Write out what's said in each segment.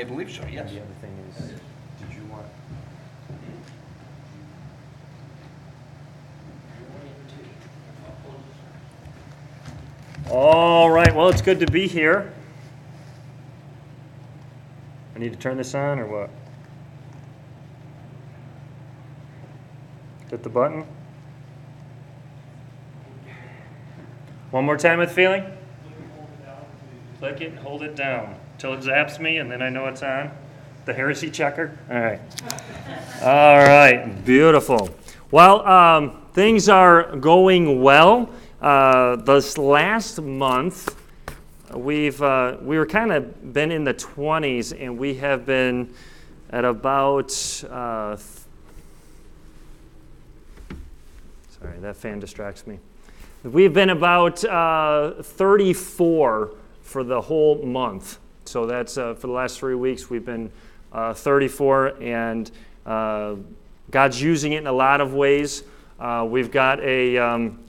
I believe so, yes. And the other thing is, did you want, All right, well, it's good to be here. I need to turn this on or what? Hit the button. One more time with feeling. Click it and hold it down till it zaps me, and then I know it's on. The heresy checker. All right. All right. Beautiful. Well, um, things are going well. Uh, this last month, we've uh, we were kind of been in the 20s, and we have been at about. Uh, sorry, that fan distracts me. We've been about uh, 34 for the whole month. So that's uh, for the last three weeks, we've been uh, 34, and uh, God's using it in a lot of ways. Uh, we've got a, um,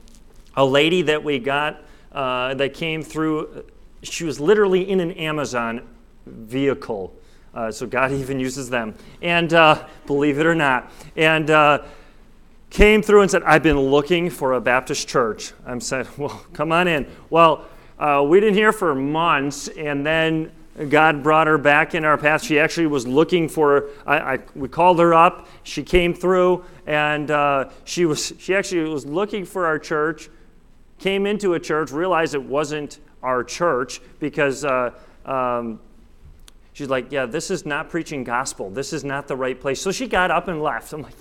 a lady that we got uh, that came through, she was literally in an Amazon vehicle. so God even uses them. And believe it or not. And came through and said, I've been looking for a Baptist church. I am said, Well, come on in. Well, uh, we didn't hear for months, and then God brought her back in our path. She actually was looking for. I, I we called her up. She came through, and uh, she was. She actually was looking for our church. Came into a church, realized it wasn't our church because uh, um, she's like, "Yeah, this is not preaching gospel. This is not the right place." So she got up and left. I'm like,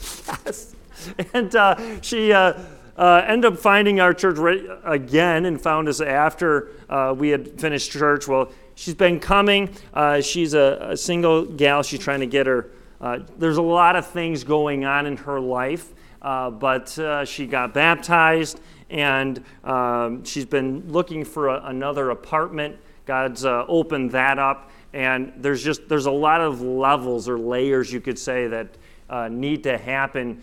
"Yes." and uh, she uh, uh, ended up finding our church right again and found us after uh, we had finished church. Well, she's been coming. Uh, she's a, a, single gal. She's trying to get her. Uh, there's a lot of things going on in her life, but she got baptized and um, she's been looking for a, another apartment. God's opened that up and there's just there's a lot of levels or layers you could say that uh, need to happen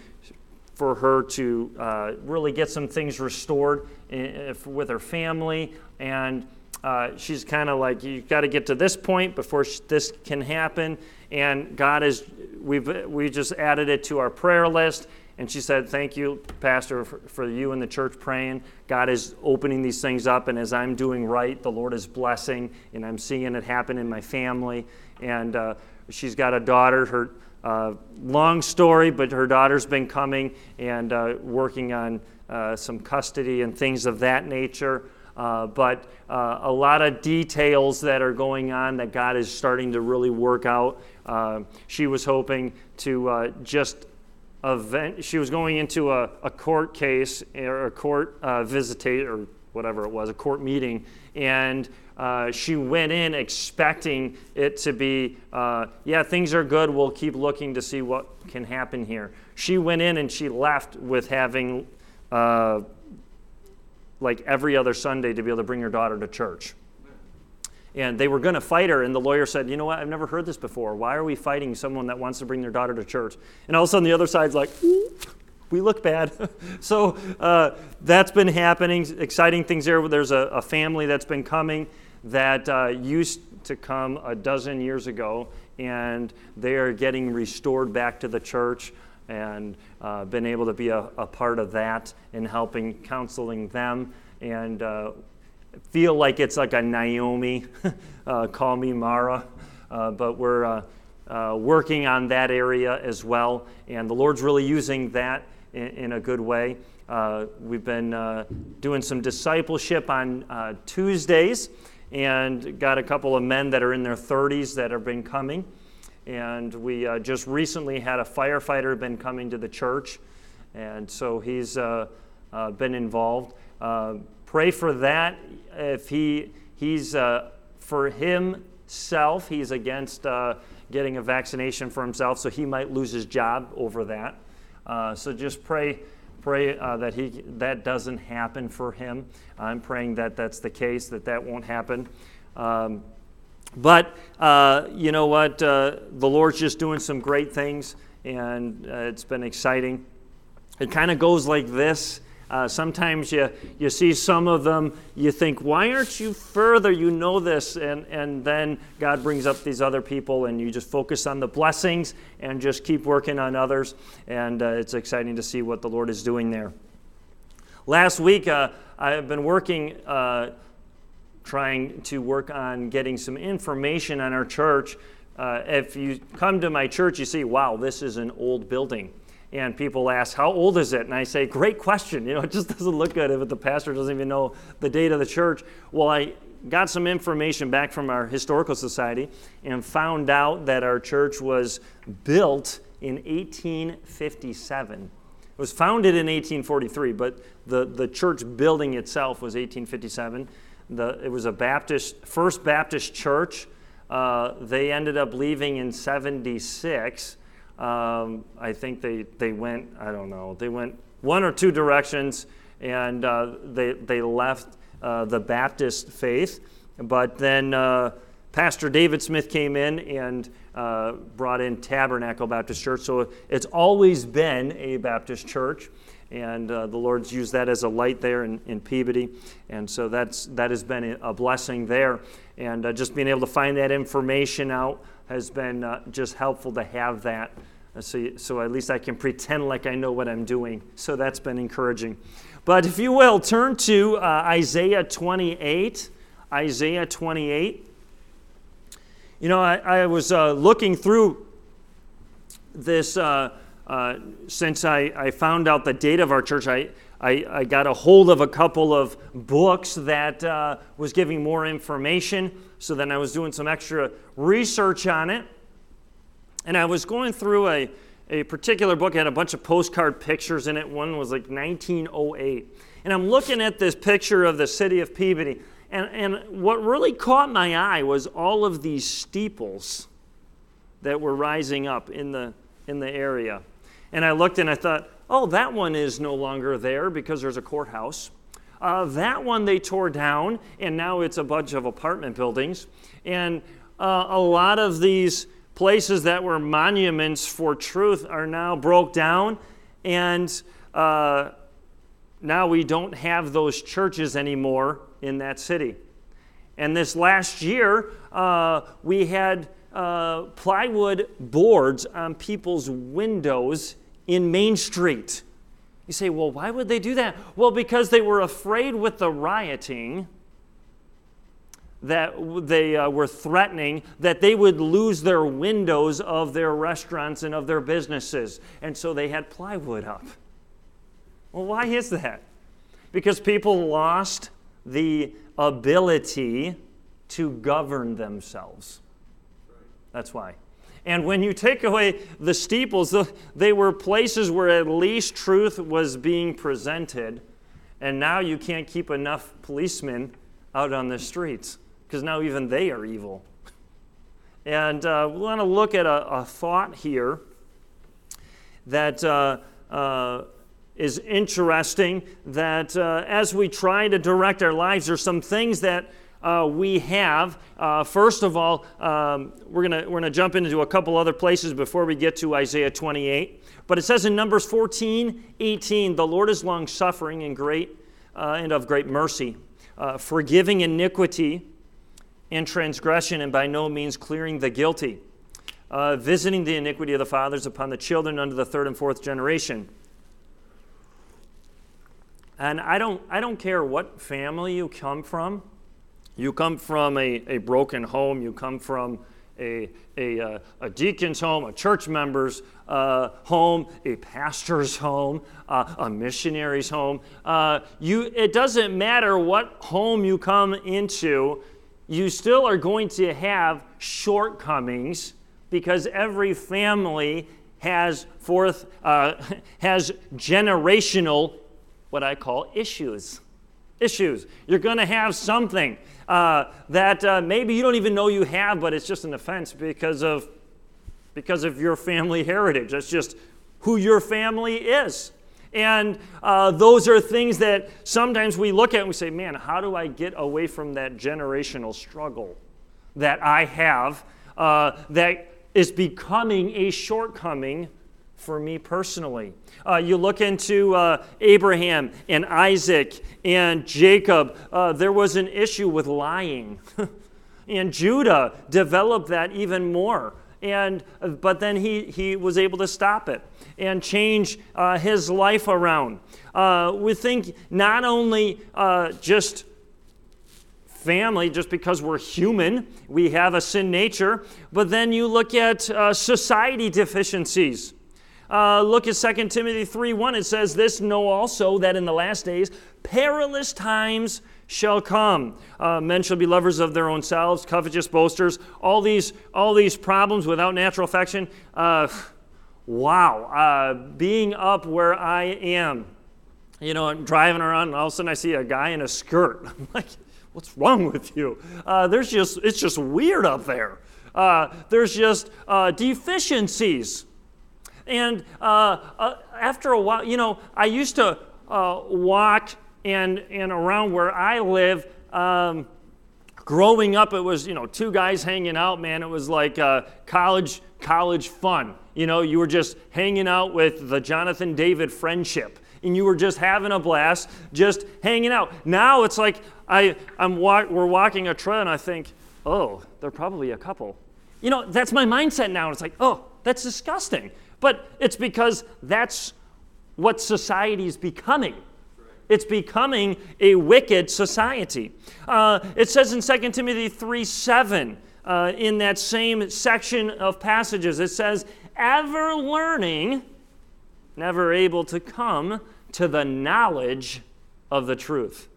for her to uh, really get some things restored in, with her family. And uh, she's kind of like, you've got to get to this point before this can happen. And God is, we've we just added it to our prayer list. And she said, Thank you, Pastor, for, for, you and the church praying. God is opening these things up, and as I'm doing right, the Lord is blessing, and I'm seeing it happen in my family. And uh, she's got a daughter. Her uh, long story, but her daughter's been coming and uh, working on uh, some custody and things of that nature. Uh, but uh, a lot of details that are going on that God is starting to really work out. Uh, she was hoping to just event, she was going into a, a court case or a court uh, visitate or whatever it was, a court meeting, and uh, she went in expecting it to be, uh, yeah, things are good. We'll keep looking to see what can happen here. She went in and she left with having, uh, like every other Sunday, to be able to bring your daughter to church. And they were going to fight her, and the lawyer said, You know what? I've never heard this before. Why are we fighting someone that wants to bring their daughter to church? And all of a sudden, the other side's like, we look bad. so uh, that's been happening. Exciting things there. There's a, a family that's been coming that uh, used to come a dozen years ago, and they are getting restored back to the church and uh, been able to be a, a, part of that in helping counseling them and uh, feel like it's like a Naomi, uh, call me Mara, uh, but we're uh, working on that area as well, and the Lord's really using that in, in a good way. we've been doing some discipleship on Tuesdays and got a couple of men that are in their 30s that have been coming. And we uh, just recently had a firefighter been coming to the church, and so he's uh, uh, been involved. Uh, pray for that. If he he's uh, for himself, he's against uh, getting a vaccination for himself, so he might lose his job over that. so just pray pray uh, that he that doesn't happen for him. I'm praying that that's the case, that that won't happen. Um, but uh, you know what? Uh, the Lord's just doing some great things, and uh, it's been exciting. It kind of goes like this. Uh, sometimes you, you see some of them, you think, why aren't you further? You know this. And, and then God brings up these other people, and you just focus on the blessings and just keep working on others. And uh, it's exciting to see what the Lord is doing there. Last week, uh, I've been working, trying to work on getting some information on our church. Uh, if you come to my church, you see, wow, this is an old building and people ask, How old is it? And I say, Great question. You know, it just doesn't look good if the pastor doesn't even know the date of the church. Well, I got some information back from our historical society and found out that our church was built in 1857. It was founded in 1843, but the, the church building itself was 1857. The, it was a Baptist, First Baptist church. Uh, they ended up leaving in 76 um, I think they, they went, I don't know, they went one or two directions and uh, they, they left uh, the Baptist faith. But then uh, Pastor David Smith came in and uh, brought in Tabernacle Baptist Church. So it's always been a Baptist church. And uh, the Lord's used that as a light there in, in Peabody. And so that's, that has been a blessing there. And uh, just being able to find that information out has been uh, just helpful to have that. Uh, so, so at least I can pretend like I know what I'm doing. So that's been encouraging. But if you will, turn to uh, Isaiah 28. Isaiah 28. You know, I, I was uh, looking through this uh, uh, since I, I found out the date of our church. I, I, I, got a hold of a couple of books that uh, was giving more information. So then I was doing some extra research on it. And I was going through a, a particular book, it had a bunch of postcard pictures in it. One was like 1908. And I'm looking at this picture of the city of Peabody. And, and what really caught my eye was all of these steeples that were rising up in the, in the area. And I looked and I thought, oh, that one is no longer there because there's a courthouse. Uh, that one they tore down, and now it's a bunch of apartment buildings. And uh, a lot of these places that were monuments for truth are now broke down, and uh, now we don't have those churches anymore in that city. And this last year, uh, we had uh, plywood boards on people's windows in Main Street. You say, well, why would they do that? Well, because they were afraid with the rioting that they uh, were threatening that they would lose their windows of their restaurants and of their businesses. And so they had plywood up. Well, why is that? Because people lost the ability to govern themselves. That's why. And when you take away the steeples, they were places where at least truth was being presented. And now you can't keep enough policemen out on the streets because now even they are evil. And uh, we want to look at a, a thought here that uh, uh, is interesting. That uh, as we try to direct our lives, there's some things that uh, we have. Uh, first of all, um, we're going we're gonna jump into a couple other places before we get to Isaiah 28. But it says in Numbers 14 18, the Lord is long suffering and great and of great mercy, forgiving iniquity and transgression, and by no means clearing the guilty, uh, visiting the iniquity of the fathers upon the children under the third and fourth generation. And I don't, I don't care what family you come from. You come from a, a broken home, you come from a, a, uh, a deacon's home, a church member's uh, home, a pastor's home, uh, a missionary's home. Uh, you, it doesn't matter what home you come into, you still are going to have shortcomings because every family has fourth uh, has generational what I call issues. Issues. You're going to have something uh, that uh, maybe you don't even know you have, but it's just an offense because of because of your family heritage. That's just who your family is. And uh, those are things that sometimes we look at and we say, man, how do I get away from that generational struggle that I have uh, that is becoming a shortcoming for me personally. Uh, you look into uh, Abraham and Isaac and Jacob, uh, there was an issue with lying. and Judah developed that even more. And, uh, but then he, he was able to stop it and change uh, his life around. Uh, we think not only just family just because we're human, we have a sin nature, but then you look at society deficiencies. Uh, look at 2 Timothy 3 1. It says, This know also that in the last days perilous times shall come. Uh, men shall be lovers of their own selves, covetous boasters, all these, all these problems without natural affection. Uh, wow. Uh, being up where I am, you know, I'm driving around and all of a sudden I see a guy in a skirt. I'm like, what's wrong with you? Uh, there's just, it's just weird up there. Uh, there's just deficiencies. And uh, uh, after a while, you know, I used to uh, walk and, and around where I live. Um, growing up, it was, you know, two guys hanging out, man. It was like uh, college, college fun. You know, you were just hanging out with the Jonathan David friendship and you were just having a blast, just hanging out. Now it's like I, I'm wa- we're walking a trail and I think, oh, they're probably a couple. You know, that's my mindset now. It's like, oh, that's disgusting. But it's because that's what society is becoming. It's becoming a wicked society. Uh, it says in 2 Timothy 3 7, uh, in that same section of passages, it says, ever learning, never able to come to the knowledge of the truth.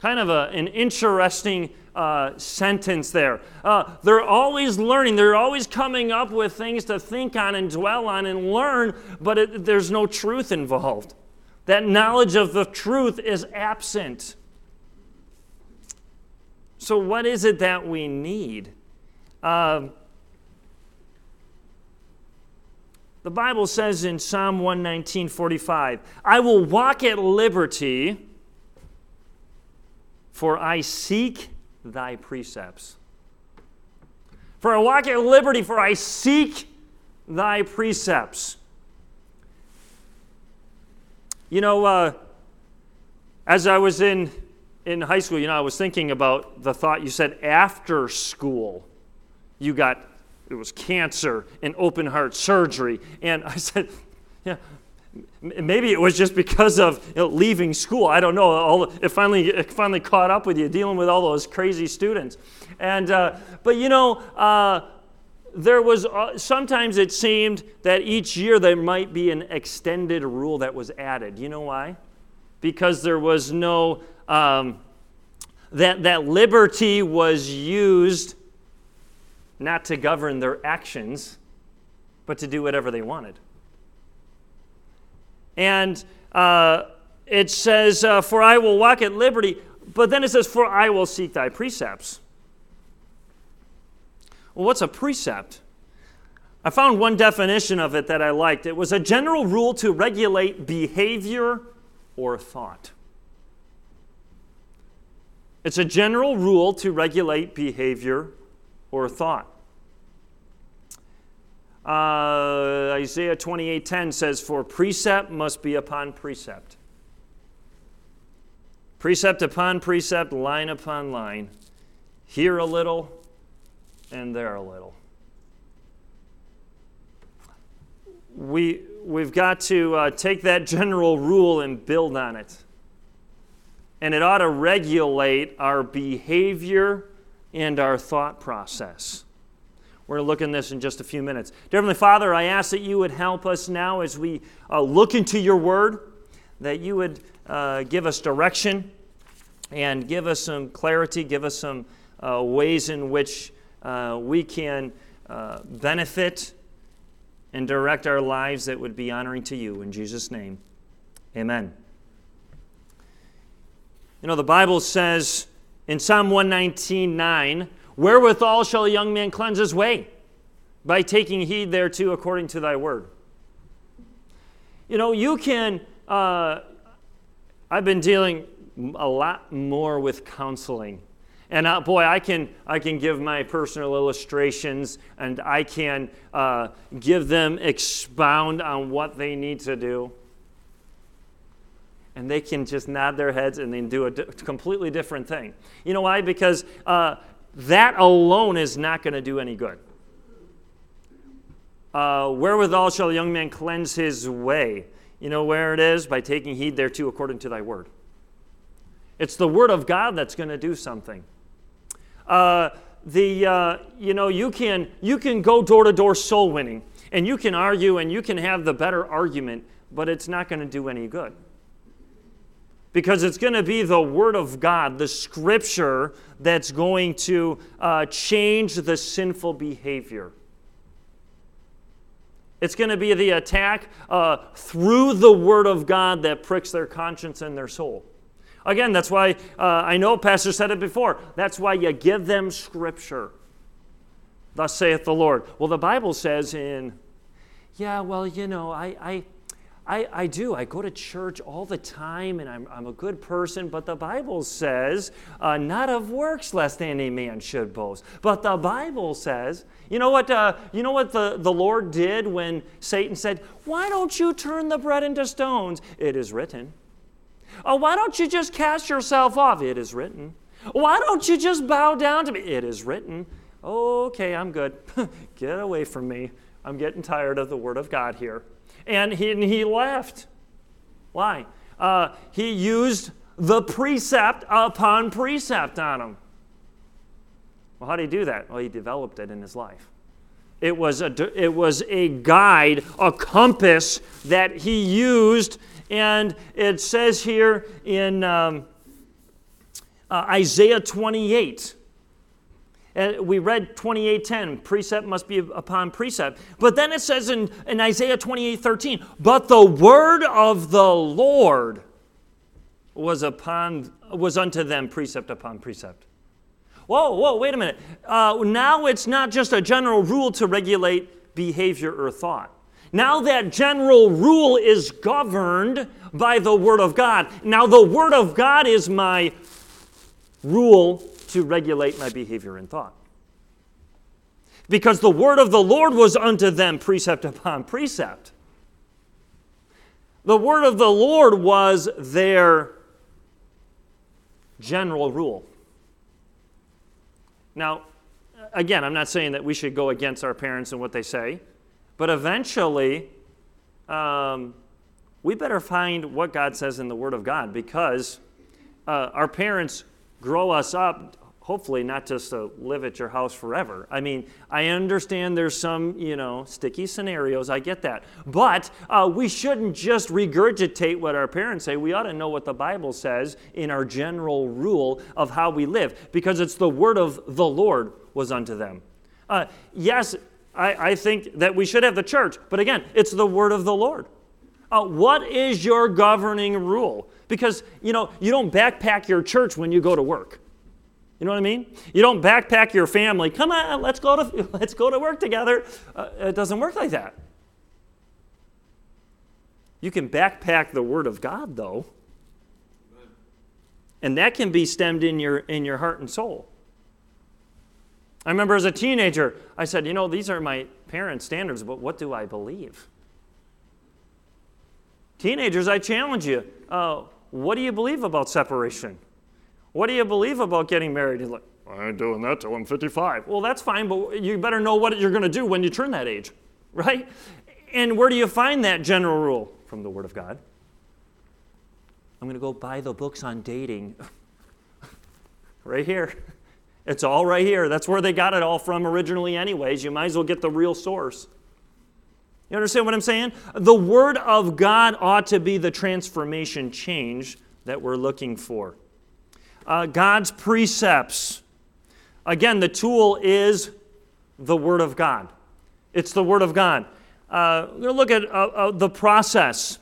Kind of a, an interesting uh, sentence there. Uh, they're always learning, they're always coming up with things to think on and dwell on and learn, but it, there's no truth involved. That knowledge of the truth is absent. So, what is it that we need? Uh, the Bible says in Psalm 119:45, "I will walk at liberty, for I seek thy precepts. For I walk at liberty, for I seek thy precepts. You know, uh, as I was in, in high school, you know, I was thinking about the thought you said after school, you got, it was cancer and open heart surgery. And I said, yeah, Maybe it was just because of you know, leaving school. I don't know. All, it, finally, it finally caught up with you, dealing with all those crazy students. And, uh, but you know, uh, there was uh, sometimes it seemed that each year there might be an extended rule that was added. You know why? Because there was no, um, that, that liberty was used not to govern their actions, but to do whatever they wanted. And uh, it says, uh, For I will walk at liberty, but then it says, For I will seek thy precepts. Well, what's a precept? I found one definition of it that I liked. It was a general rule to regulate behavior or thought. It's a general rule to regulate behavior or thought. Uh, Isaiah 28:10 says, "For precept must be upon precept, precept upon precept, line upon line, here a little, and there a little." We we've got to uh, take that general rule and build on it, and it ought to regulate our behavior and our thought process. We're going to look in this in just a few minutes. Dear Heavenly Father, I ask that you would help us now as we uh, look into your word, that you would uh, give us direction and give us some clarity, give us some uh, ways in which uh, we can uh, benefit and direct our lives that would be honoring to you. In Jesus' name, amen. You know, the Bible says in Psalm 119 9, Wherewithal shall a young man cleanse his way? By taking heed thereto according to thy word. You know, you can, uh, I've been dealing a lot more with counseling. And uh, boy, I can, I can give my personal illustrations and I can uh, give them expound on what they need to do. And they can just nod their heads and then do a d- completely different thing. You know why? Because uh, that alone is not going to do any good. Uh, wherewithal shall a young man cleanse his way? You know where it is? By taking heed thereto according to thy word. It's the word of God that's going to do something. Uh, the, uh, you know, you can, you can go door to door soul winning, and you can argue and you can have the better argument, but it's not going to do any good. Because it's going to be the Word of God, the Scripture, that's going to uh, change the sinful behavior. It's going to be the attack uh, through the Word of God that pricks their conscience and their soul. Again, that's why uh, I know Pastor said it before. That's why you give them Scripture. Thus saith the Lord. Well, the Bible says in, yeah, well, you know, I, I, I, I do. I go to church all the time and I'm, I'm a good person, but the Bible says, uh, not of works, lest any man should boast. But the Bible says, you know what, uh, you know what the, the Lord did when Satan said, Why don't you turn the bread into stones? It is written. Oh, why don't you just cast yourself off? It is written. Why don't you just bow down to me? It is written. Okay, I'm good. Get away from me. I'm getting tired of the Word of God here. And he, and he left. Why? Uh, he used the precept upon precept on him. Well, how did he do that? Well, he developed it in his life. It was a, it was a guide, a compass that he used. And it says here in um, uh, Isaiah 28. And we read 28:10, precept must be upon precept. But then it says in, in Isaiah 28:13, but the word of the Lord was upon was unto them precept upon precept. Whoa, whoa, wait a minute. Uh, now it's not just a general rule to regulate behavior or thought. Now that general rule is governed by the Word of God. Now the Word of God is my rule to regulate my behavior and thought. Because the Word of the Lord was unto them precept upon precept. The Word of the Lord was their general rule. Now, again, I'm not saying that we should go against our parents and what they say, but eventually, um, we better find what God says in the Word of God because uh, our parents grow us up hopefully not just to live at your house forever. I mean, I understand there's some, you know, sticky scenarios. I get that. But uh, we shouldn't just regurgitate what our parents say. We ought to know what the Bible says in our general rule of how we live because it's the word of the Lord was unto them. Uh, yes, I, I, think that we should have the church, but again, it's the word of the Lord. Uh, what is your governing rule? Because, you know, you don't backpack your church when you go to work. You know what I mean? You don't backpack your family. Come on, let's go to let's go to work together. Uh, it doesn't work like that. You can backpack the Word of God, though, and that can be stemmed in your in your heart and soul. I remember as a teenager, I said, you know, these are my parents' standards, but what do I believe? Teenagers, I challenge you. Uh, what do you believe about separation? What do you believe about getting married? He's like, I ain't doing that till I'm 55. Well, that's fine, but you better know what you're going to do when you turn that age, right? And where do you find that general rule? From the Word of God. I'm going to go buy the books on dating. right here. It's all right here. That's where they got it all from originally, anyways. You might as well get the real source. You understand what I'm saying? The Word of God ought to be the transformation change that we're looking for uh, God's precepts. Again, the tool is the Word of God. It's the Word of God. Uh, we're going to look at uh, uh, the process.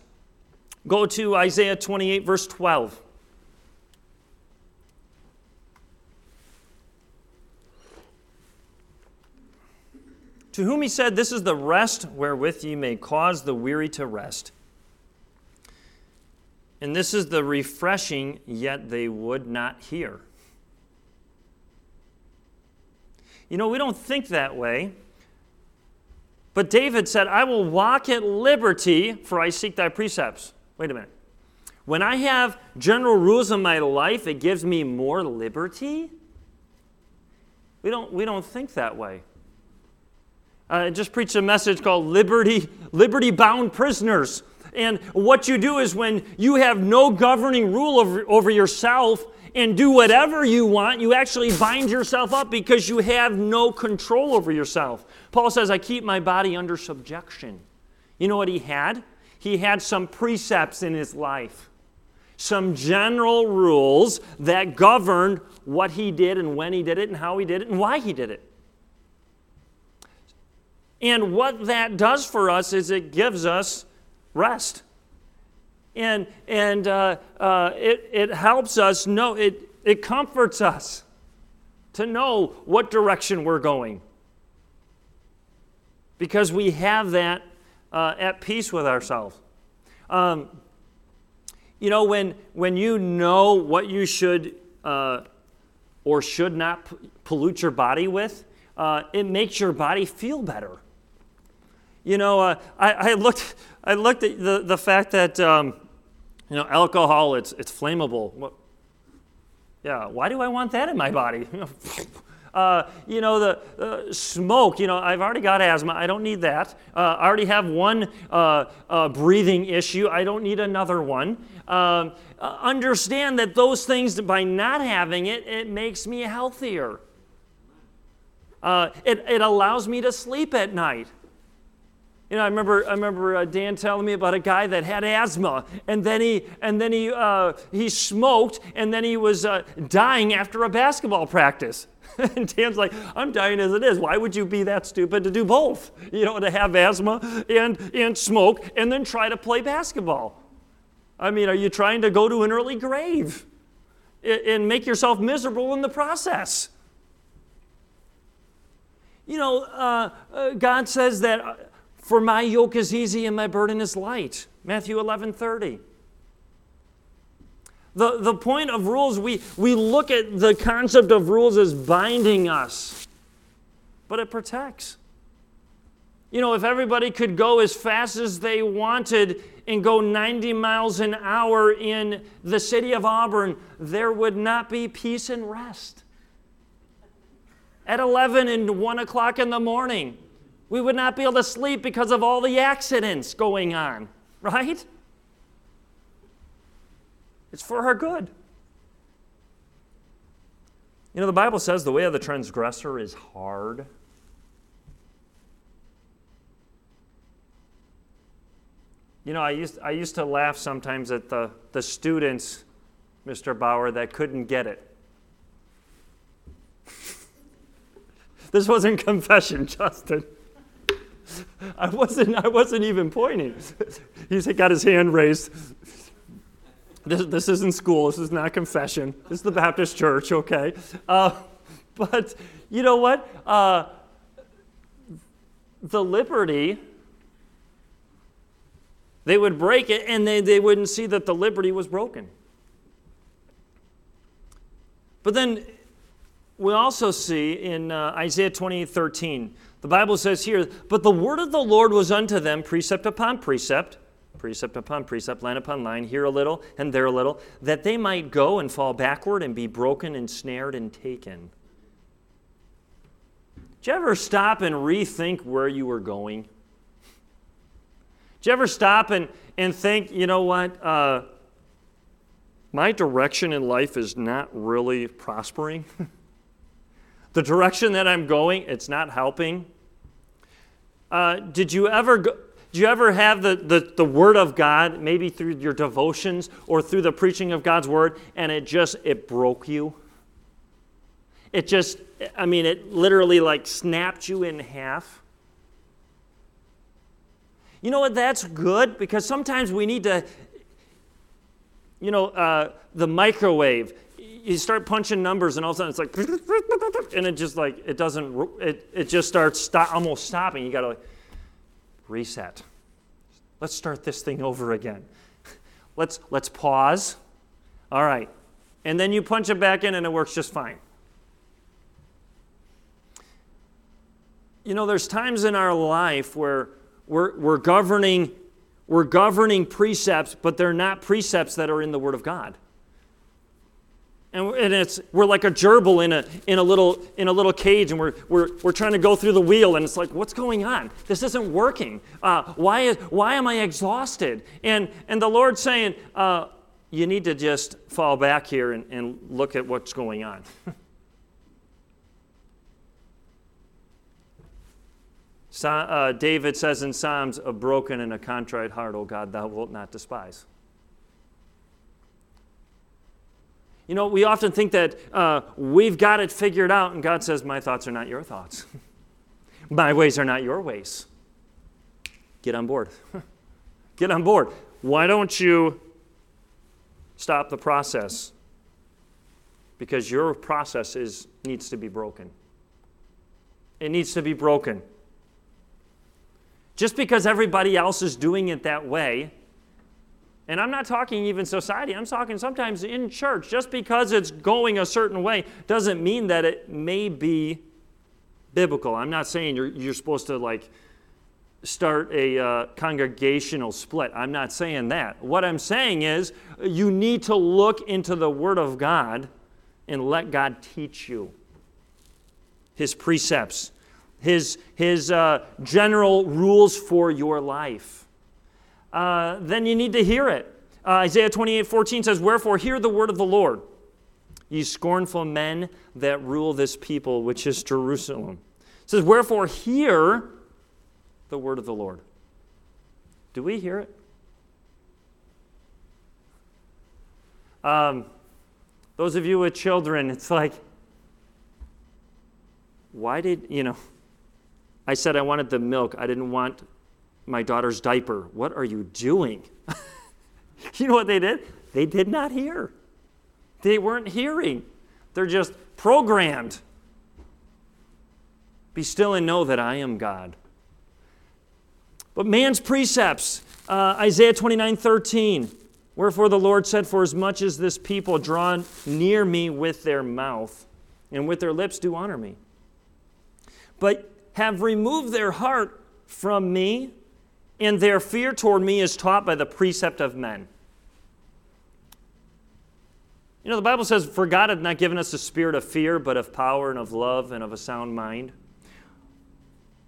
Go to Isaiah 28, verse 12. To whom he said, This is the rest wherewith ye may cause the weary to rest and this is the refreshing, yet they would not hear. You know, we don't think that way. But David said, I will walk at liberty, for I seek thy precepts. Wait a minute. When I have general rules in my life, it gives me more liberty? We don't, we don't think that way. Uh, I just preached a message called Liberty, Liberty Bound Prisoners. And what you do is when you have no governing rule over, over yourself and do whatever you want, you actually bind yourself up because you have no control over yourself. Paul says, I keep my body under subjection. You know what he had? He had some precepts in his life, some general rules that governed what he did and when he did it and how he did it and why he did it. And what that does for us is it gives us rest. And, and uh, uh, it, it helps us know, it, it comforts us to know what direction we're going. Because we have that uh, at peace with ourselves. Um, you know, when, when you know what you should uh, or should not pollute your body with, uh, it makes your body feel better. You know, uh, I, I, looked, I looked at the, the fact that, um, you know, alcohol, it's, it's flammable. What? Yeah, why do I want that in my body? uh, you know, the uh, smoke, you know, I've already got asthma. I don't need that. Uh, I already have one uh, uh, breathing issue. I don't need another one. Um, uh, understand that those things, by not having it, it makes me healthier. it, it allows me to sleep at night. You know, I remember, I remember uh, Dan telling me about a guy that had asthma, and then he, and then he, uh, he smoked, and then he was uh, dying after a basketball practice. and Dan's like, I'm dying as it is. Why would you be that stupid to do both? You know, to have asthma and, and smoke, and then try to play basketball. I mean, are you trying to go to an early grave and make yourself miserable in the process? You know, uh, uh, God says that uh, for my yoke is easy and my burden is light. Matthew 11 30. The, the point of rules, we, we look at the concept of rules as binding us, but it protects. You know, if everybody could go as fast as they wanted and go 90 miles an hour in the city of Auburn, there would not be peace and rest. At 11 and 1 o'clock in the morning, we would not be able to sleep because of all the accidents going on, right? It's for our good. You know, the Bible says the way of the transgressor is hard. You know, I used, I used to laugh sometimes at the, the students, Mr. Bauer, that couldn't get it. this wasn't confession, Justin. I wasn't, I wasn't even pointing. He's got his hand raised. This, this isn't school. This is not confession. This is the Baptist church, okay? Uh, but you know what? Uh, the liberty, they would break it and they, they wouldn't see that the liberty was broken. But then we also see in uh, Isaiah 28 13, the Bible says here, But the word of the Lord was unto them precept upon precept, precept upon precept, line upon line, here a little and there a little, that they might go and fall backward and be broken and snared and taken. Did you ever stop and rethink where you were going? Did you ever stop and, and think, you know what? Uh, my direction in life is not really prospering. the direction that I'm going, it's not helping. Uh, did you ever go, do you ever have the, the, the word of God, maybe through your devotions or through the preaching of God's word, and it just it broke you? It just, I mean, it literally like snapped you in half. You know what? That's good because sometimes we need to, you know, uh, the microwave you start punching numbers and all of a sudden it's like and it just like it doesn't it, it just starts stop, almost stopping. You got to like reset. Let's start this thing over again. Let's let's pause. All right. And then you punch it back in and it works just fine. You know, there's times in our life where we're, we're governing we're governing precepts, but they're not precepts that are in the Word of God. And, and it's, we're like a gerbil in a, in a, little, in a little cage, and we're, we're, we're trying to go through the wheel, and it's like, what's going on? This isn't working. Uh, why, is, why am I exhausted? And, and the Lord's saying, uh, you need to just fall back here and, and look at what's going on. So, uh, David says in Psalms, A broken and a contrite heart, O God, thou wilt not despise. You know, we often think that uh, we've got it figured out, and God says, My thoughts are not your thoughts. My ways are not your ways. Get on board. Get on board. Why don't you stop the process? Because your process is, needs to be broken. It needs to be broken. Just because everybody else is doing it that way, and I'm not talking even society, I'm talking sometimes in church, just because it's going a certain way doesn't mean that it may be biblical. I'm not saying you're, you're supposed to like start a uh, congregational split. I'm not saying that. What I'm saying is you need to look into the Word of God and let God teach you His precepts his, his uh, general rules for your life. Uh, then you need to hear it. Uh, Isaiah 28 14 says, Wherefore, hear the word of the Lord, ye scornful men that rule this people, which is Jerusalem. It says, Wherefore, hear the word of the Lord. Do we hear it? Um, those of you with children, it's like, why did, you know, I said I wanted the milk. I didn't want my daughter's diaper. What are you doing? you know what they did? They did not hear. They weren't hearing. They're just programmed. Be still and know that I am God. But man's precepts, uh, Isaiah 29 13. Wherefore the Lord said, For as much as this people draw near me with their mouth, and with their lips do honor me. But have removed their heart from me, and their fear toward me is taught by the precept of men. You know, the Bible says, For God hath not given us a spirit of fear, but of power and of love and of a sound mind.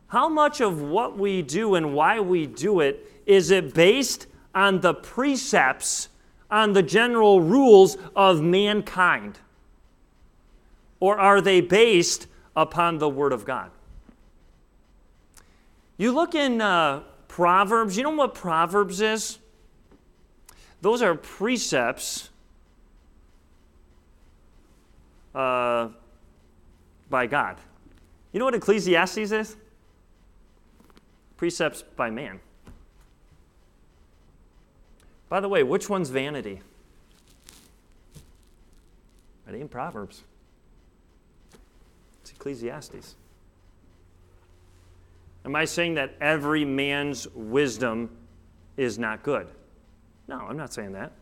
How much of what we do and why we do it is it based on the precepts, on the general rules of mankind? Or are they based upon the Word of God? You look in uh, Proverbs, you know what Proverbs is? Those are precepts uh, by God. You know what Ecclesiastes is? Precepts by man. By the way, which one's vanity? It ain't Proverbs. It's Ecclesiastes. Am I saying that every man's wisdom is not good? No, I'm not saying that.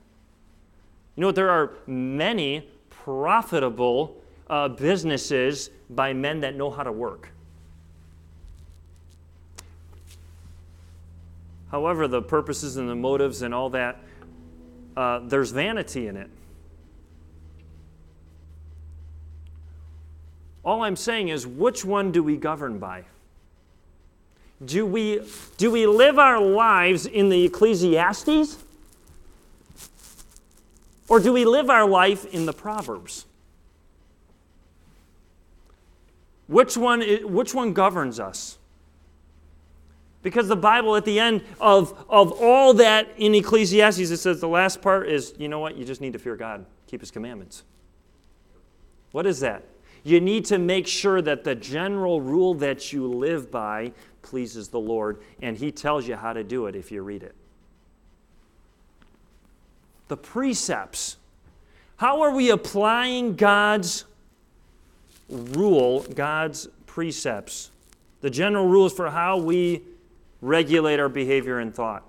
You know, there are many profitable uh, businesses by men that know how to work. However, the purposes and the motives and all that, uh, there's vanity in it. All I'm saying is, which one do we govern by? Do we, do we live our lives in the Ecclesiastes? Or do we live our life in the Proverbs? Which one, which one governs us? Because the Bible, at the end of, of all that in Ecclesiastes, it says the last part is you know what? You just need to fear God, keep His commandments. What is that? You need to make sure that the general rule that you live by pleases the Lord, and He tells you how to do it if you read it. The precepts. How are we applying God's rule, God's precepts? The general rules for how we regulate our behavior and thought.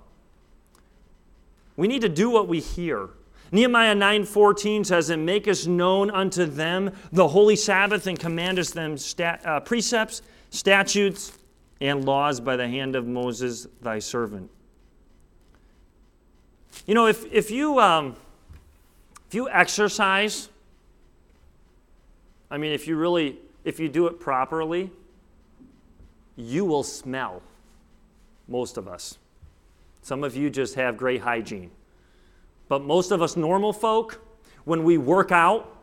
We need to do what we hear. Nehemiah 9:14 says, "And make us known unto them the holy Sabbath, and command us them uh, precepts, statutes, and laws by the hand of Moses, thy servant. You know, if, if, you, um, if you exercise, I mean, if you really, if you do it properly, you will smell, most of us. Some of you just have great hygiene. But most of us normal folk, when we work out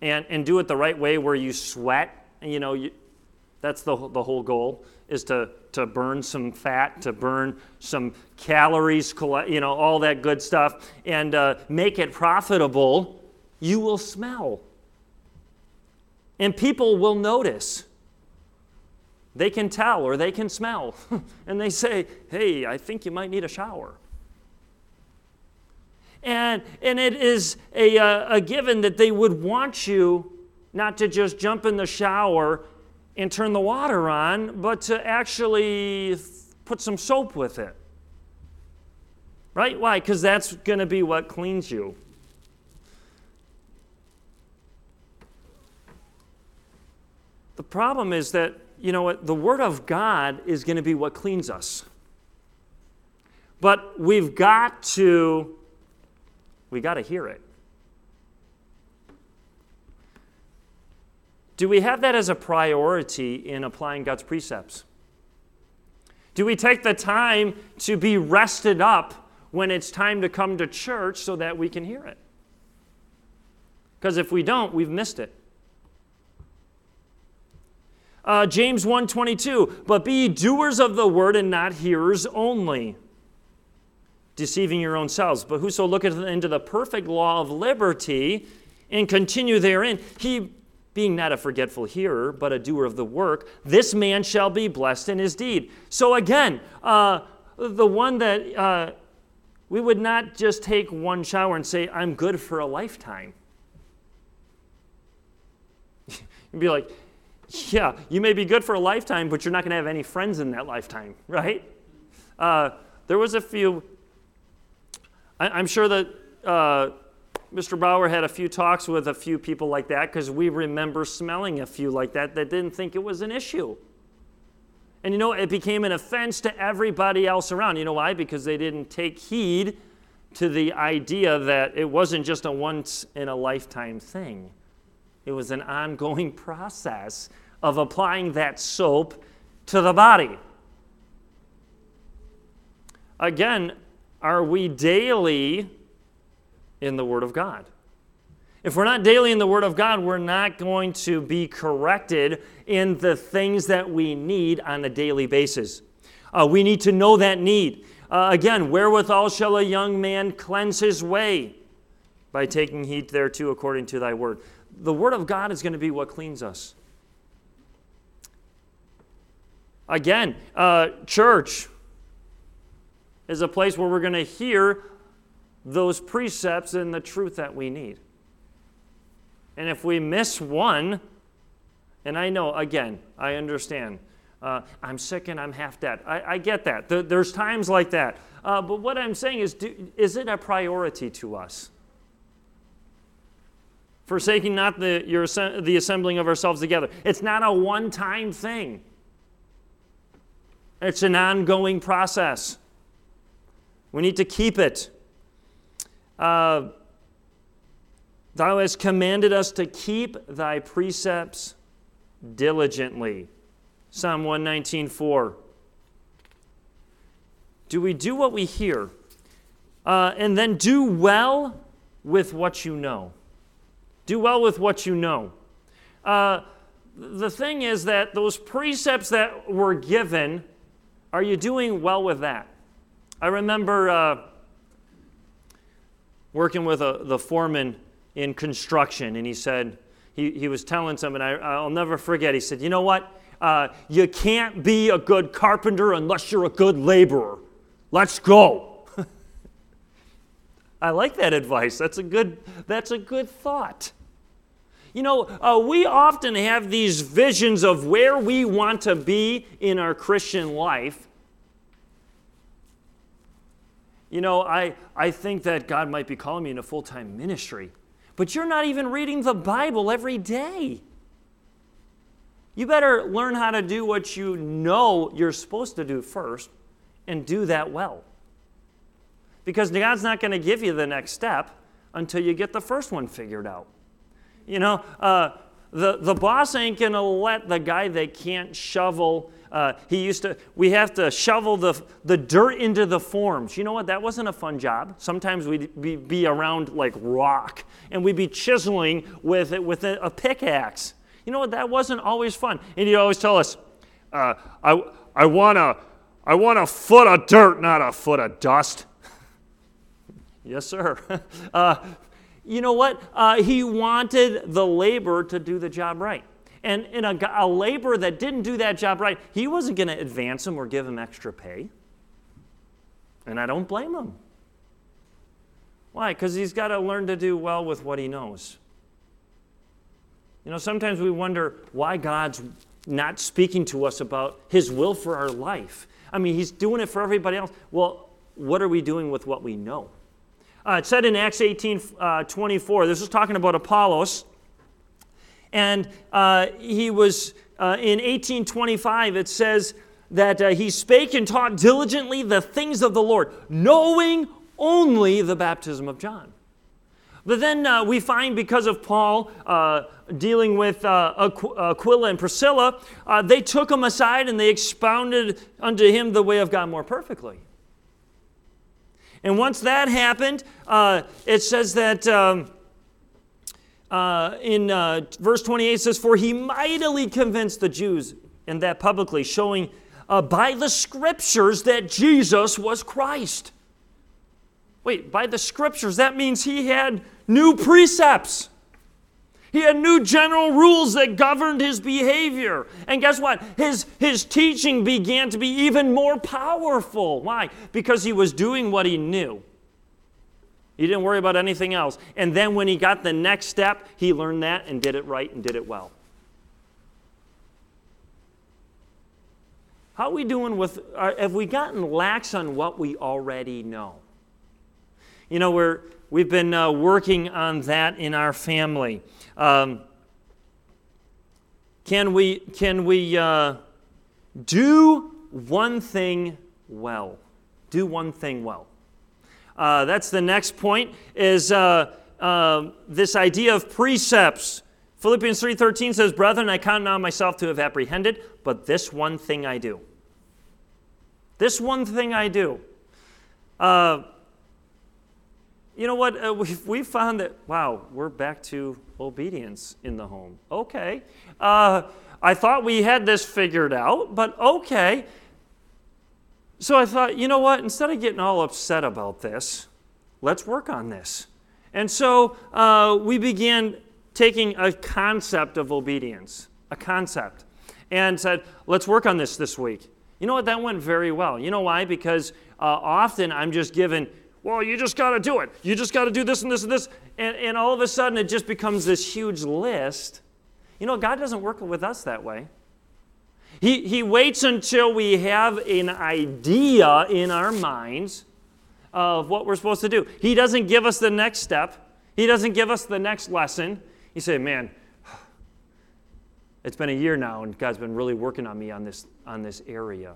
and, and do it the right way where you sweat, you know, you, that's the, the whole goal is to, to burn some fat, to burn some calories, you know, all that good stuff, and uh, make it profitable, you will smell. And people will notice. They can tell or they can smell. and they say, hey, I think you might need a shower. And, and it is a, uh, a given that they would want you not to just jump in the shower and turn the water on, but to actually put some soap with it. Right? Why? Because that's going to be what cleans you. The problem is that, you know what, the Word of God is going to be what cleans us. But we've got to, we got to hear it. Do we have that as a priority in applying God's precepts? Do we take the time to be rested up when it's time to come to church so that we can hear it? Because if we don't, we've missed it. Uh, James 1:22, but be doers of the word and not hearers only, deceiving your own selves. But whoso looketh into the perfect law of liberty and continue therein, he being not a forgetful hearer, but a doer of the work, this man shall be blessed in his deed. So again, uh, the one that uh, we would not just take one shower and say, I'm good for a lifetime. You'd be like, yeah, you may be good for a lifetime, but you're not going to have any friends in that lifetime, right? Uh, there was a few, I, am sure that uh, Mr. Bauer had a few talks with a few people like that because we remember smelling a few like that that didn't think it was an issue. And you know, it became an offense to everybody else around. You know why? Because they didn't take heed to the idea that it wasn't just a once in a lifetime thing, it was an ongoing process of applying that soap to the body. Again, are we daily in the Word of God. If we're not daily in the Word of God, we're not going to be corrected in the things that we need on a daily basis. Uh, we need to know that need. Uh, again, wherewithal shall a young man cleanse his way? By taking heed thereto according to thy word. The Word of God is going to be what cleans us. Again, uh, church is a place where we're going to hear those precepts and the truth that we need. And if we miss one, and I know, again, I understand. Uh, I'm sick and I'm half dead. I, I get that. there's times like that. Uh, but what I'm saying is, do, is it a priority to us? Forsaking not the, your, the assembling of ourselves together. It's not a one time thing, it's an ongoing process. We need to keep it. Uh, Thou hast commanded us to keep thy precepts diligently. Psalm 119.4. Do we do what we hear? Uh, and then do well with what you know. Do well with what you know. Uh, the thing is that those precepts that were given, are you doing well with that? I remember uh, working with a, the foreman in construction, and he said, he, he was telling someone, I, I'll never forget, he said, You know what? Uh, you can't be a good carpenter unless you're a good laborer. Let's go. I like that advice. That's a good, that's a good thought. You know, uh, we often have these visions of where we want to be in our Christian life, you know, I, I think that God might be calling me in a full time ministry, but you're not even reading the Bible every day. You better learn how to do what you know you're supposed to do first and do that well. Because God's not going to give you the next step until you get the first one figured out. You know, uh, the, the boss ain't going to let the guy that can't shovel uh, he used to we have to shovel the, the dirt into the forms. You know what? That wasn't a fun job. Sometimes we'd be, be around like rock and we'd be chiseling with it with a, a pickaxe. You know what? That wasn't always fun. And he'd always tell us uh, I, I want a I want a foot of dirt not a foot of dust. Yes sir. Uh, you know what? Uh, he wanted the labor to do the job right. And in a, a laborer that didn't do that job right, he wasn't going to advance him or give him extra pay. And I don't blame him. Why? Because he's got to learn to do well with what he knows. You know, sometimes we wonder why God's not speaking to us about his will for our life. I mean, he's doing it for everybody else. Well, what are we doing with what we know? Uh, it said in Acts 18 uh, 24, this is talking about Apollos. And uh, he was, uh, in 1825, it says that uh, he spake and taught diligently the things of the Lord, knowing only the baptism of John. But then uh, we find because of Paul dealing with Aquila and Priscilla, they took him aside and they expounded unto him the way of God more perfectly. And once that happened, uh, it says that um, uh, in uh, verse 28 says, For he mightily convinced the Jews, and that publicly, showing uh, by the scriptures that Jesus was Christ. Wait, by the scriptures, that means he had new precepts. He had new general rules that governed his behavior. And guess what? His, his teaching began to be even more powerful. Why? Because he was doing what he knew. He didn't worry about anything else. And then when he got the next step, he learned that and did it right and did it well. How are we doing with, have we gotten lax on what we already know? You know, we're, we've been uh, working on that in our family. Um, can we, can we uh, do one thing well? Do one thing well. Uh, that's the next point is uh, um, this idea of precepts. Philippians 3.13 says, Brethren, I count not myself to have apprehended, but this one thing I do. This one thing I do. Uh, you know what? Uh, we've, we found that, wow, we're back to obedience in the home. Okay. Uh, I thought we had this figured out, but okay. So I thought, you know what? Instead of getting all upset about this, let's work on this. And so uh, we began taking a concept of obedience, a concept, and said, let's work on this this week. You know what? That went very well. You know why? Because uh, often I'm just given well, you just got to do it. You just got to do this and this and this. And, and all of a sudden, it just becomes this huge list. You know, God doesn't work with us that way. He, he waits until we have an idea in our minds of what we're supposed to do. He doesn't give us the next step, He doesn't give us the next lesson. You say, man, it's been a year now, and God's been really working on me on this, on this area.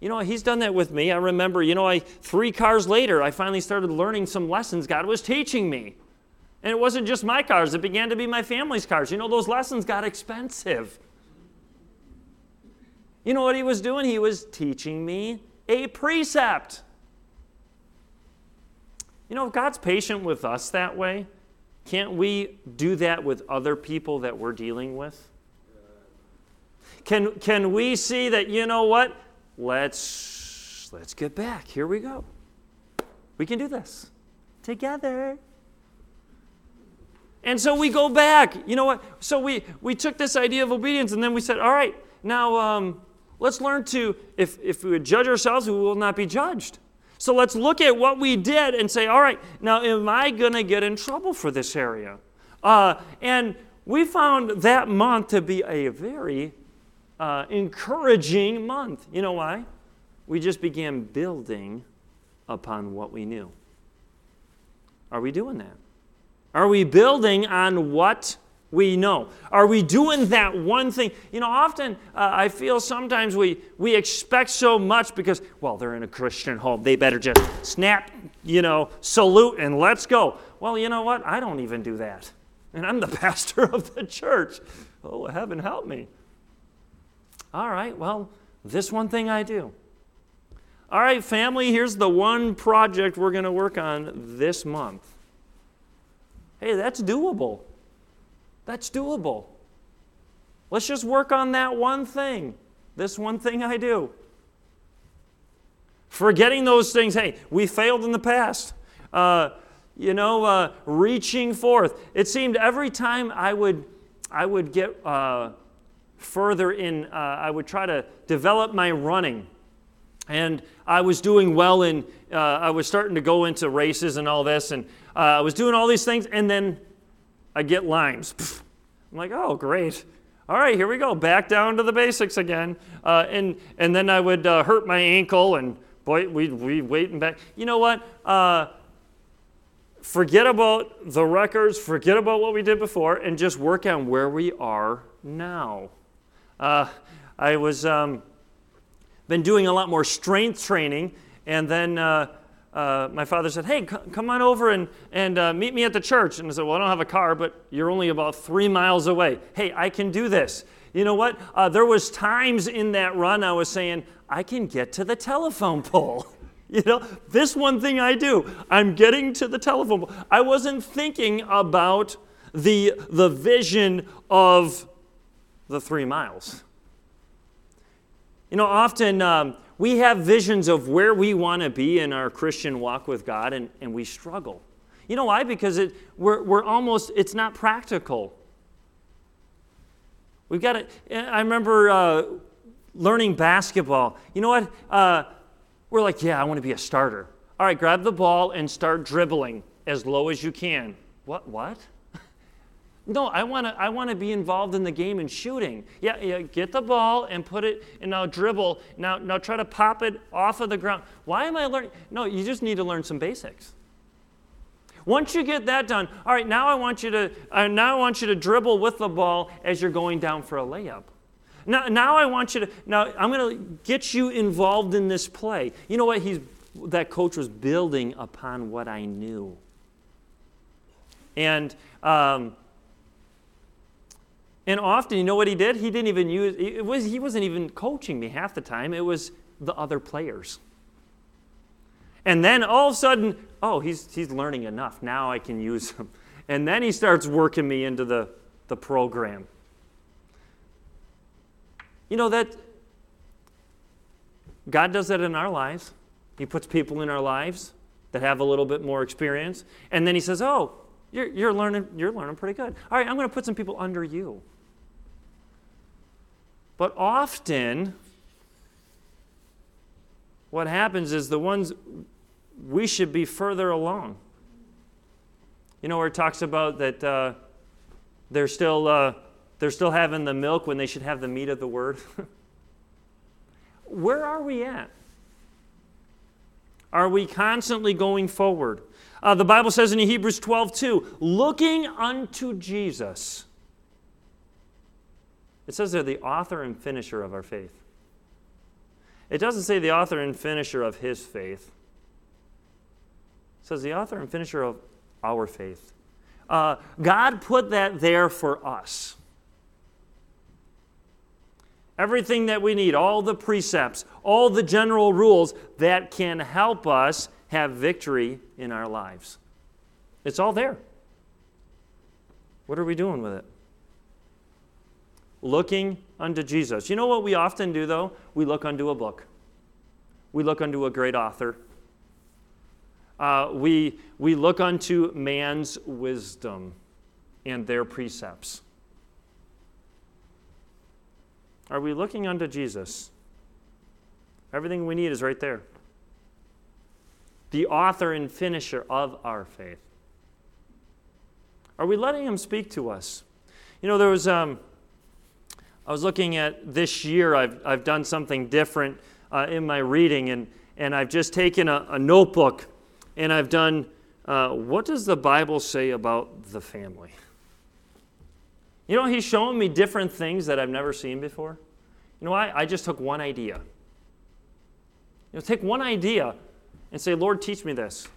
You know, he's done that with me. I remember, you know, I three cars later, I finally started learning some lessons God was teaching me. And it wasn't just my cars, it began to be my family's cars. You know, those lessons got expensive. You know what he was doing? He was teaching me a precept. You know, if God's patient with us that way, can't we do that with other people that we're dealing with? Can, can we see that, you know what? let's let's get back. Here we go. We can do this together. And so we go back. You know what? So we we took this idea of obedience and then we said, all right, now um, let's learn to if if we would judge ourselves, we will not be judged. So let's look at what we did and say, all right, now am I going to get in trouble for this area? Uh, and we found that month to be a very uh, encouraging month. You know why? We just began building upon what we knew. Are we doing that? Are we building on what we know? Are we doing that one thing? You know, often uh, I feel sometimes we, we expect so much because, well, they're in a Christian home. They better just snap, you know, salute and let's go. Well, you know what? I don't even do that. And I'm the pastor of the church. Oh, heaven help me. All right, well, this one thing I do. All right, family, here's the one project we're going to work on this month. Hey, that's doable. That's doable. Let's just work on that one thing. This one thing I do. Forgetting those things, hey, we failed in the past. Uh, you know, uh, reaching forth. It seemed every time I would, I would get uh, further in, uh, I would try to develop my running. And I was doing well in, uh, I was starting to go into races and all this, and uh, I was doing all these things, and then I get limes. I'm like, oh, great. All right, here we go. Back down to the basics again. Uh, and, and then I would uh, hurt my ankle, and boy, we'd, we'd wait and back. You know what? Uh, forget about the records, forget about what we did before, and just work on where we are now. Uh, I was um, been doing a lot more strength training, and then uh, my father said, Hey, c- come on over and, and uh, meet me at the church. And I said, Well, I don't have a car, but you're only about three miles away. Hey, I can do this. You know what? Uh, there was times in that run I was saying, I can get to the telephone pole. You know, this one thing I do, I'm getting to the telephone pole. I wasn't thinking about the, the vision of the three miles. You know, often um, we have visions of where we want to be in our Christian walk with God, and, and we struggle. You know why? Because it, we're, we're almost, it's not practical. We've got to, I remember uh, learning basketball. You know what? Uh, we're like, yeah, I want to be a starter. All right, grab the ball and start dribbling as low as you can. What? What? No, I want to I want to be involved in the game and shooting. Yeah, yeah, get the ball and put it and now dribble. Now now try to pop it off of the ground. Why am I learning? No, you just need to learn some basics. Once you get that done, all right, now I want you to uh, now I want you to dribble with the ball as you're going down for a layup. Now, now I want you to now I'm going to get you involved in this play. You know what? He's that coach was building upon what I knew. And um, and often, you know what he did? He didn't even use, it was, he wasn't even coaching me half the time. It was the other players. And then all of a sudden, oh, he's, he's learning enough. Now I can use him. And then he starts working me into the, the program. You know that God does that in our lives. He puts people in our lives that have a little bit more experience. And then he says, oh, you're, you're, learning, you're learning pretty good. All right, I'm going to put some people under you. But often, what happens is the ones we should be further along. You know where it talks about that uh, they're still uh, they're still having the milk when they should have the meat of the word. where are we at? Are we constantly going forward? Uh, the Bible says in Hebrews 12, 2, looking unto Jesus it says they're the author and finisher of our faith. It doesn't say the author and finisher of his faith. It says the author and finisher of our faith. Uh, God put that there for us. Everything that we need, all the precepts, all the general rules that can help us have victory in our lives. It's all there. What are we doing with it? Looking unto Jesus. You know what we often do, though? We look unto a book, we look unto a great author. Uh, we, we look unto man's wisdom and their precepts. Are we looking unto Jesus? Everything we need is right there. The author and finisher of our faith. Are we letting him speak to us? You know, there was um, I was looking at this year, I've, I've done something different uh, in my reading, and, and I've just taken a, a notebook and I've done uh, what does the Bible say about the family? You know, He's showing me different things that I've never seen before. You know, I, I just took one idea. You know, take one idea and say, Lord, teach me this.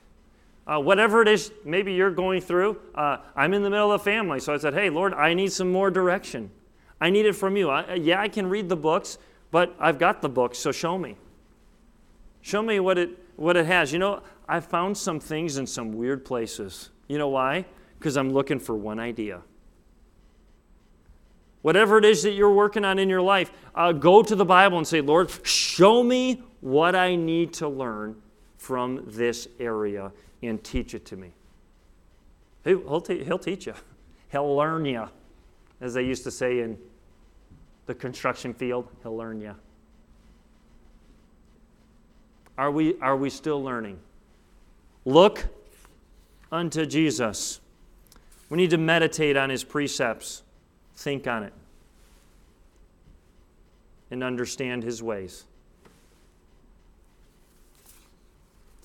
Uh, whatever it is, maybe you're going through. Uh, I'm in the middle of family, so I said, Hey, Lord, I need some more direction. I need it from you. I, yeah, I can read the books, but I've got the books, so show me. Show me what it, what it has. You know, I found some things in some weird places. You know why? Because I'm looking for one idea. Whatever it is that you're working on in your life, uh, go to the Bible and say, Lord, show me what I need to learn from this area and teach it to me. He'll, te- he'll teach you, he'll learn you, as they used to say in the construction field, he'll learn you. Are we, are we still learning? Look unto Jesus. We need to meditate on his precepts, think on it, and understand his ways.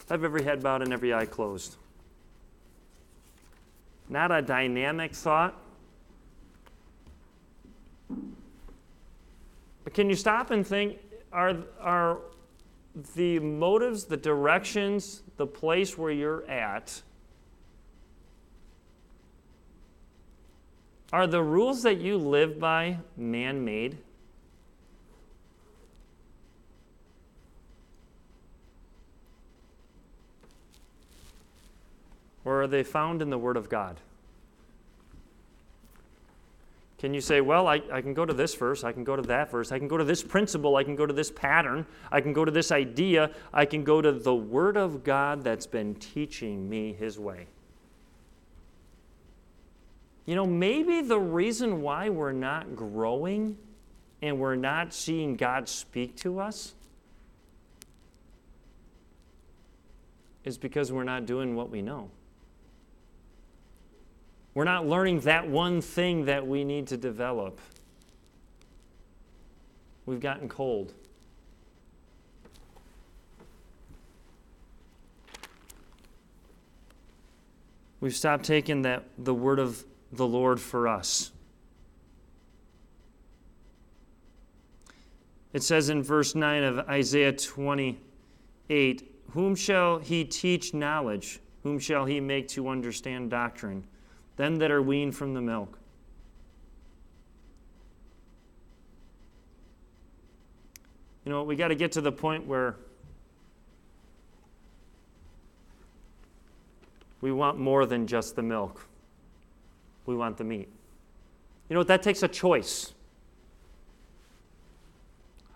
Have every head bowed and every eye closed. Not a dynamic thought. But can you stop and think are, are the motives, the directions, the place where you're at, are the rules that you live by man made? Or are they found in the Word of God? Can you say, well, I, I can go to this verse, I can go to that verse, I can go to this principle, I can go to this pattern, I can go to this idea, I can go to the Word of God that's been teaching me His way? You know, maybe the reason why we're not growing and we're not seeing God speak to us is because we're not doing what we know. We're not learning that one thing that we need to develop. We've gotten cold. We've stopped taking that the word of the Lord for us. It says in verse 9 of Isaiah 28 Whom shall he teach knowledge? Whom shall he make to understand doctrine? Them that are weaned from the milk. You know, we got to get to the point where we want more than just the milk. We want the meat. You know? That takes a choice.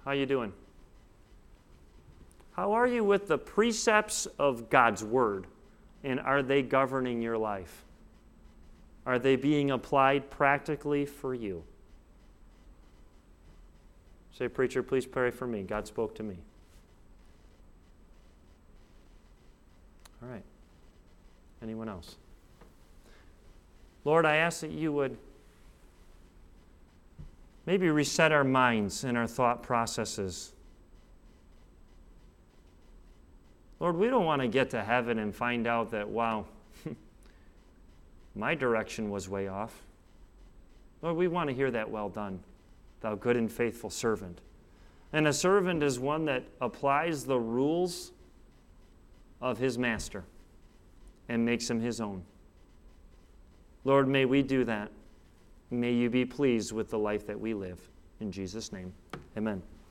How you doing? How are you with the precepts of God's word? And are they governing your life? Are they being applied practically for you? Say, Preacher, please pray for me. God spoke to me. All right. Anyone else? Lord, I ask that you would maybe reset our minds and our thought processes. Lord, we don't want to get to heaven and find out that, wow, my direction was way off. Lord, we want to hear that well done, thou good and faithful servant. And a servant is one that applies the rules of his master and makes him his own. Lord, may we do that. May you be pleased with the life that we live. In Jesus' name, amen.